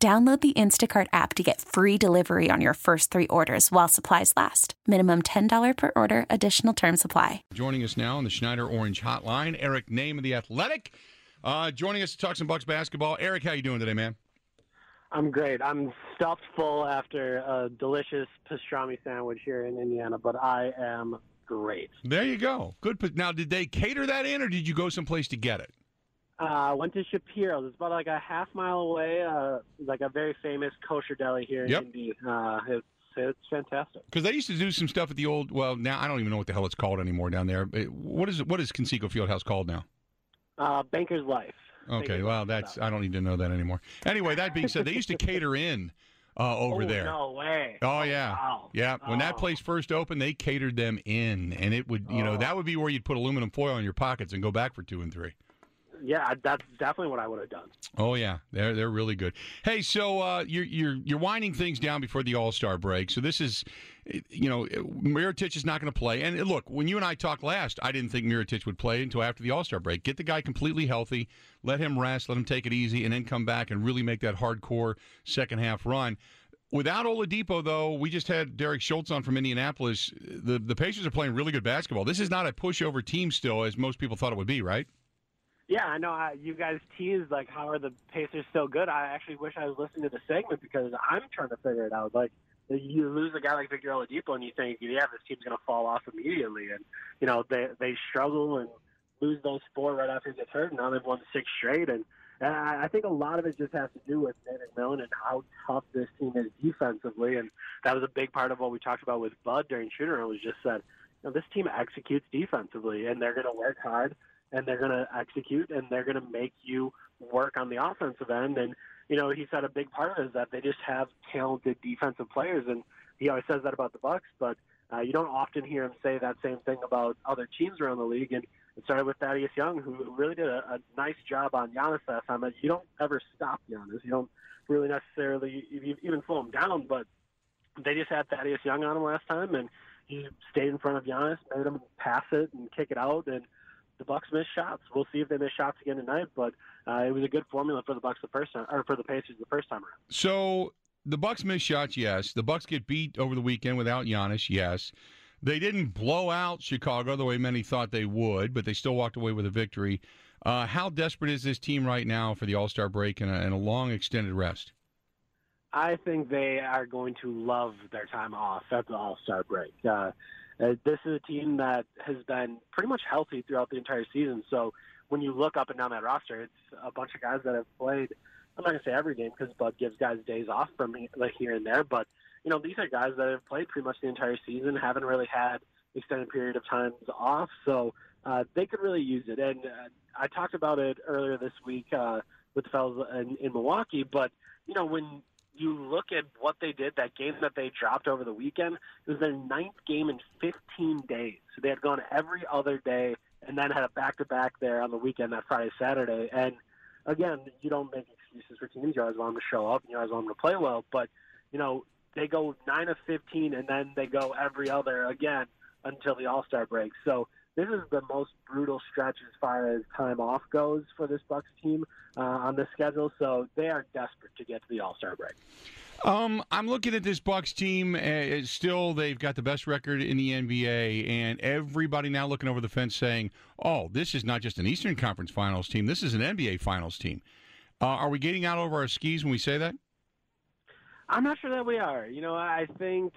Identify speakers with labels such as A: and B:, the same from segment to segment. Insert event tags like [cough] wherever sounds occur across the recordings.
A: Download the Instacart app to get free delivery on your first three orders while supplies last. Minimum $10 per order, additional term supply.
B: Joining us now on the Schneider Orange Hotline, Eric Nehm of The Athletic. Uh, joining us to talk some Bucks basketball. Eric, how you doing today, man?
C: I'm great. I'm stuffed full after a delicious pastrami sandwich here in Indiana, but I am great.
B: There you go. Good. Now, did they cater that in, or did you go someplace to get it?
C: Uh, went to Shapiro's. It's about like a half mile away. Uh, like a very famous kosher deli here in
B: Yep.
C: Indy. Uh, it's it's fantastic.
B: Because they used to do some stuff at the old. Well, now I don't even know what the hell it's called anymore down there. It- What is it? What is Conseco Fieldhouse called now?
C: Uh, Banker's Life.
B: Okay, well, that's I don't need to know that anymore. Anyway, that being said, they used to [laughs] cater in uh, over
C: oh,
B: there.
C: No way.
B: Oh yeah,
C: Wow.
B: yeah. When that
C: Oh.
B: place first opened, they catered them in, and it would, you know,
C: Oh.
B: that would be where you'd put aluminum foil in your pockets and go back for two and three.
C: Yeah, that's definitely what I would have done.
B: Oh yeah, they're they're really good. Hey, so uh, you're you're you're winding things down before the All Star break. So this is, you know, Mirotic is not going to play. And look, when you and I talked last, I didn't think Mirotic would play until after the All Star break. Get the guy completely healthy, let him rest, let him take it easy, and then come back and really make that hardcore second half run. Without Oladipo, though, we just had Derek Schultz on from Indianapolis. The the Pacers are playing really good basketball. This is not a pushover team still, as most people thought it would be, right?
C: Yeah, I know. I, you guys teased like how are the Pacers so good? I actually wish I was listening to the segment because I'm trying to figure it out. Like you lose a guy like Victor Oladipo, and you think, yeah, this team's going to fall off immediately, and you know they they struggle and lose those four right after he gets hurt. And now they've won six straight, and and I I think a lot of it just has to do with Nate McMillan and how tough this team is defensively, and that was a big part of what we talked about with Bud during shootaround. Was just said, you know, this team executes defensively, and they're going to work hard and they're going to execute and they're going to make you work on the offensive end. And, you know, he said a big part of it is that they just have talented defensive players. And he always says that about the Bucks, but uh, you don't often hear him say that same thing about other teams around the league. And it started with Thaddeus Young, who really did a, a nice job on Giannis last time. And You don't ever stop Giannis. You don't really necessarily even slow him down, but they just had Thaddeus Young on him last time, and he stayed in front of Giannis, made him pass it and kick it out, and the Bucks missed shots. We'll see if they miss shots again tonight, but uh, it was a good formula for the Bucks the first time, or for the Pacers the first time around.
B: So the Bucks miss shots, yes. The Bucks get beat over the weekend without Giannis, yes. They didn't blow out Chicago the way many thought they would, but they still walked away with a victory. Uh, how desperate is this team right now for the All Star break and a, and a long extended rest?
C: I think they are going to love their time off at the All Star break. Uh, uh, this is a team that has been pretty much healthy throughout the entire season. So when you look up and down that roster, it's a bunch of guys that have played. I'm not to say every game because Bud gives guys days off from like here and there, but you know these are guys that have played pretty much the entire season, haven't really had extended period of times off, so uh, they could really use it. And uh, I talked about it earlier this week uh, with the fellas in, in Milwaukee, but you know when you look at what they did, that game that they dropped over the weekend, it was their ninth game in 15 days. So they had gone every other day and then had a back to back there on the weekend, that Friday, Saturday. And again, you don't make excuses for teams. You always want them to show up and you always want them to play well. But, you know, they go 9 of 15 and then they go every other again until the All Star break. So this is the most brutal stretch as far as time off goes for this Bucks team uh, on the schedule. So they are desperate to get to the All Star break.
B: Um, I'm looking at this Bucks team. Uh, still, they've got the best record in the NBA, and everybody now looking over the fence saying, "Oh, this is not just an Eastern Conference Finals team. This is an NBA Finals team." Uh, are we getting out over our skis when we say that?
C: I'm not sure that we are. You know, I think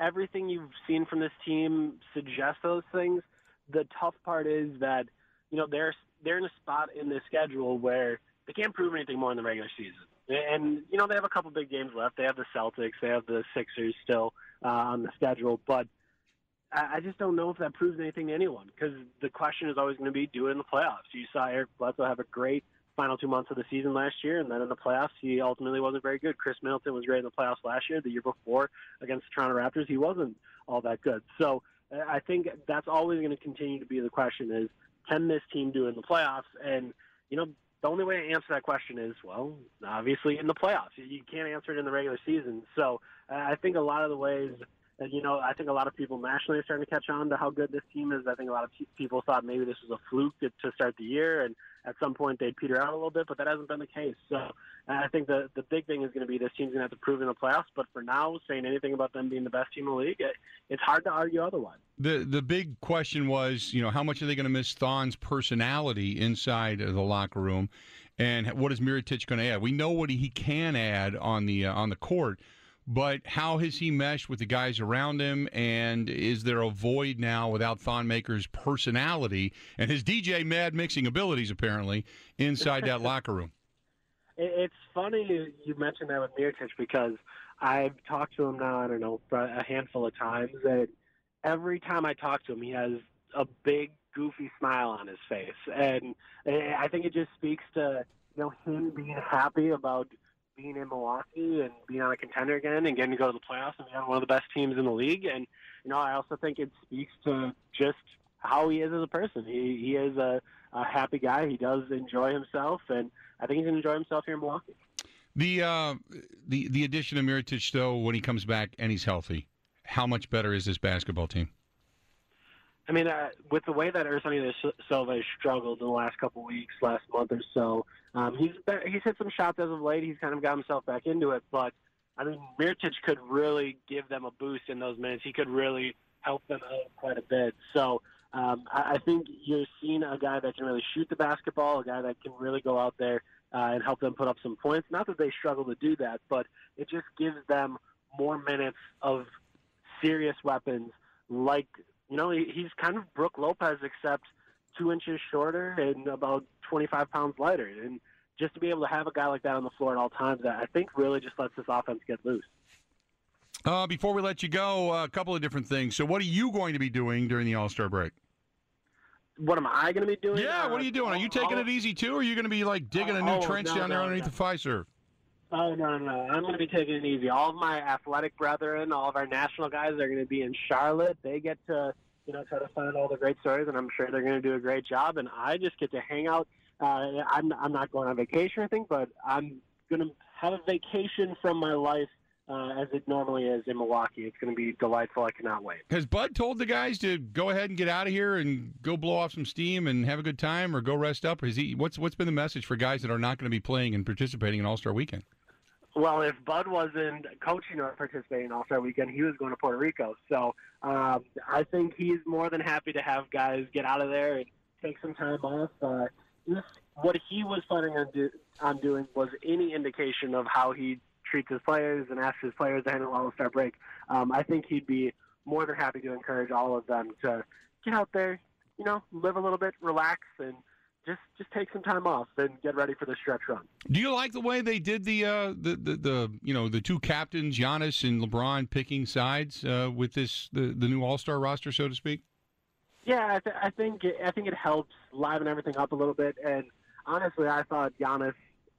C: everything you've seen from this team suggests those things. The tough part is that, you know, they're they're in a spot in the schedule where they can't prove anything more in the regular season. And you know, they have a couple big games left. They have the Celtics, they have the Sixers still uh, on the schedule, but I I just don't know if that proves anything to anyone because the question is always going to be do it in the playoffs. You saw Eric Bledsoe have a great final two months of the season last year, and then in the playoffs, he ultimately wasn't very good. Khris Middleton was great in the playoffs last year. The year before against the Toronto Raptors, he wasn't all that good. So I think that's always going to continue to be the question: is can this team do in the playoffs? And you know, the only way to answer that question is, well, obviously in the playoffs. You can't answer it in the regular season. So I think a lot of the ways you know, I think a lot of people nationally are starting to catch on to how good this team is. I think a lot of people thought maybe this was a fluke to, to start the year, and at some point they'd peter out a little bit, but that hasn't been the case. So I think the the big thing is going to be this team's going to have to prove in the playoffs. But for now, saying anything about them being the best team in the league, it, it's hard to argue otherwise.
B: The the big question was, you know, how much are they going to miss Thon's personality inside of the locker room, and what is Mirotic going to add? We know what he can add on the uh, on the court but how has he meshed with the guys around him? And is there a void now without Thon Maker's personality and his DJ Mad mixing abilities, apparently, inside that [laughs] locker room?
C: It's funny you mentioned that with Mirotic because I've talked to him now, I don't know, a handful of times. And every time I talk to him, he has a big, goofy smile on his face. And I think it just speaks to you know him being happy about – being in Milwaukee and being on a contender again and getting to go to the playoffs and being on one of the best teams in the league. And you know, I also think it speaks to just how he is as a person. He he is a, a happy guy. He does enjoy himself, and I think he's going to enjoy himself here in Milwaukee.
B: The uh, the the addition of Mirotic, though, when he comes back and he's healthy, how much better is this basketball team?
C: I mean, uh, with the way that Ersan Ilyasova has struggled in the last couple weeks, last month or so, um, he's he's hit some shots as of late. He's kind of got himself back into it, but I mean, Mirotic could really give them a boost in those minutes. He could really help them out quite a bit. So um, I, I think you're seeing a guy that can really shoot the basketball, a guy that can really go out there uh, and help them put up some points. Not that they struggle to do that, but it just gives them more minutes of serious weapons like you know, he's kind of Brook Lopez, except two inches shorter and about 25 pounds lighter. And just to be able to have a guy like that on the floor at all times, that I think really just lets this offense get loose.
B: Uh, before we let you go, a couple of different things. So, what are you going to be doing during the All Star break?
C: What am I going to be doing?
B: Yeah, what are you doing? Are you taking it easy too, or are you going to be like digging a new oh, trench no, down there underneath no. the Fiserv?
C: Oh no, no! I'm going to be taking it easy. All of my athletic brethren, all of our national guys, are going to be in Charlotte. They get to, you know, try to find all the great stories, and I'm sure they're going to do a great job. And I just get to hang out. Uh, I'm I'm not going on vacation or anything, but I'm going to have a vacation from my life uh, as it normally is in Milwaukee. It's going to be delightful. I cannot wait.
B: Has Bud told the guys to go ahead and get out of here and go blow off some steam and have a good time, or go rest up? Or is he? What's what's been the message for guys that are not going to be playing and participating in All Star Weekend?
C: Well, if Bud wasn't coaching or participating All Star Weekend, he was going to Puerto Rico. So um, I think he's more than happy to have guys get out of there and take some time off. Uh, what he was planning on, do, on doing was any indication of how he treats his players and asks his players to handle All Star break. Um, I think he'd be more than happy to encourage all of them to get out there, you know, live a little bit, relax, and just just take some time off and get ready for the stretch run.
B: Do you like the way they did the uh, the, the, the you know the two captains, Giannis and LeBron, picking sides uh, with this the, the new All Star roster, so to speak?
C: Yeah, I, th- I think it, I think it helps liven everything up a little bit. And honestly, I thought Giannis,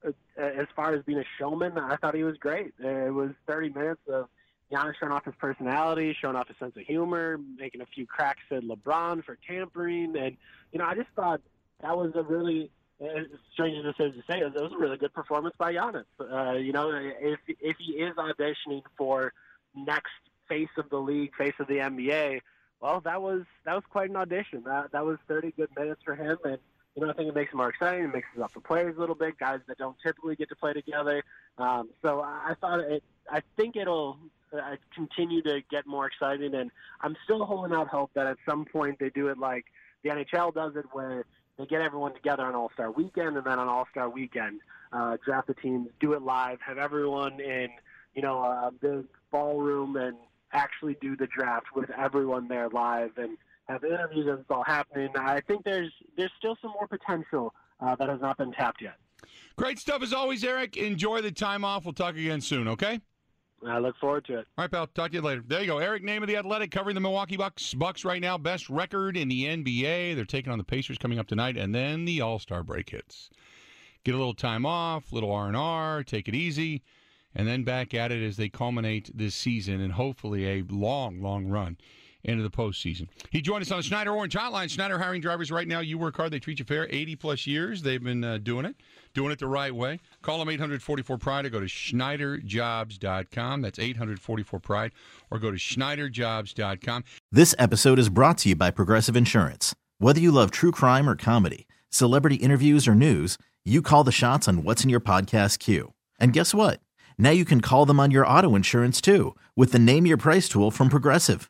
C: uh, as far as being a showman, I thought he was great. It was 30 minutes of Giannis showing off his personality, showing off his sense of humor, making a few cracks at LeBron for tampering, and you know, I just thought that was a really strange as to say, it was a really good performance by Giannis. Uh, you know, if if he is auditioning for next face of the league, face of the NBA, well, that was that was quite an audition. That that was 30 good minutes for him, and you know, I think it makes it more exciting. It mixes up the players a little bit, guys that don't typically get to play together. Um, so I thought it. I think it'll uh, continue to get more exciting, and I'm still holding out hope that at some point they do it like the NHL does it, where they get everyone together on All Star Weekend, and then on All Star Weekend, uh, draft the teams, do it live, have everyone in you know a big ballroom, and actually do the draft with everyone there live, and have interviews as it's all happening. I think there's there's still some more potential uh, that has not been tapped yet.
B: Great stuff as always, Eric. Enjoy the time off. We'll talk again soon. Okay.
C: I look forward to it.
B: All right, pal. Talk to you later. There you go. Eric Nehm of the Athletic covering the Milwaukee Bucks. Bucks right now, best record in the NBA. They're taking on the Pacers coming up tonight, and then the All Star break hits. get a little time off, little R and R, take it easy, and then back at it as they culminate this season and hopefully a long, long run into the postseason. He joined us on the Schneider Orange Hotline. Schneider hiring drivers right now. You work hard, they treat you fair. 80 plus years they've been uh, doing it, doing it the right way. Call them 844 Pride or go to SchneiderJobs.com. That's 844 Pride or go to SchneiderJobs.com.
D: This episode is brought to you by Progressive Insurance. Whether you love true crime or comedy, celebrity interviews or news, you call the shots on what's in your podcast queue. And guess what? Now you can call them on your auto insurance too with the Name Your Price tool from Progressive.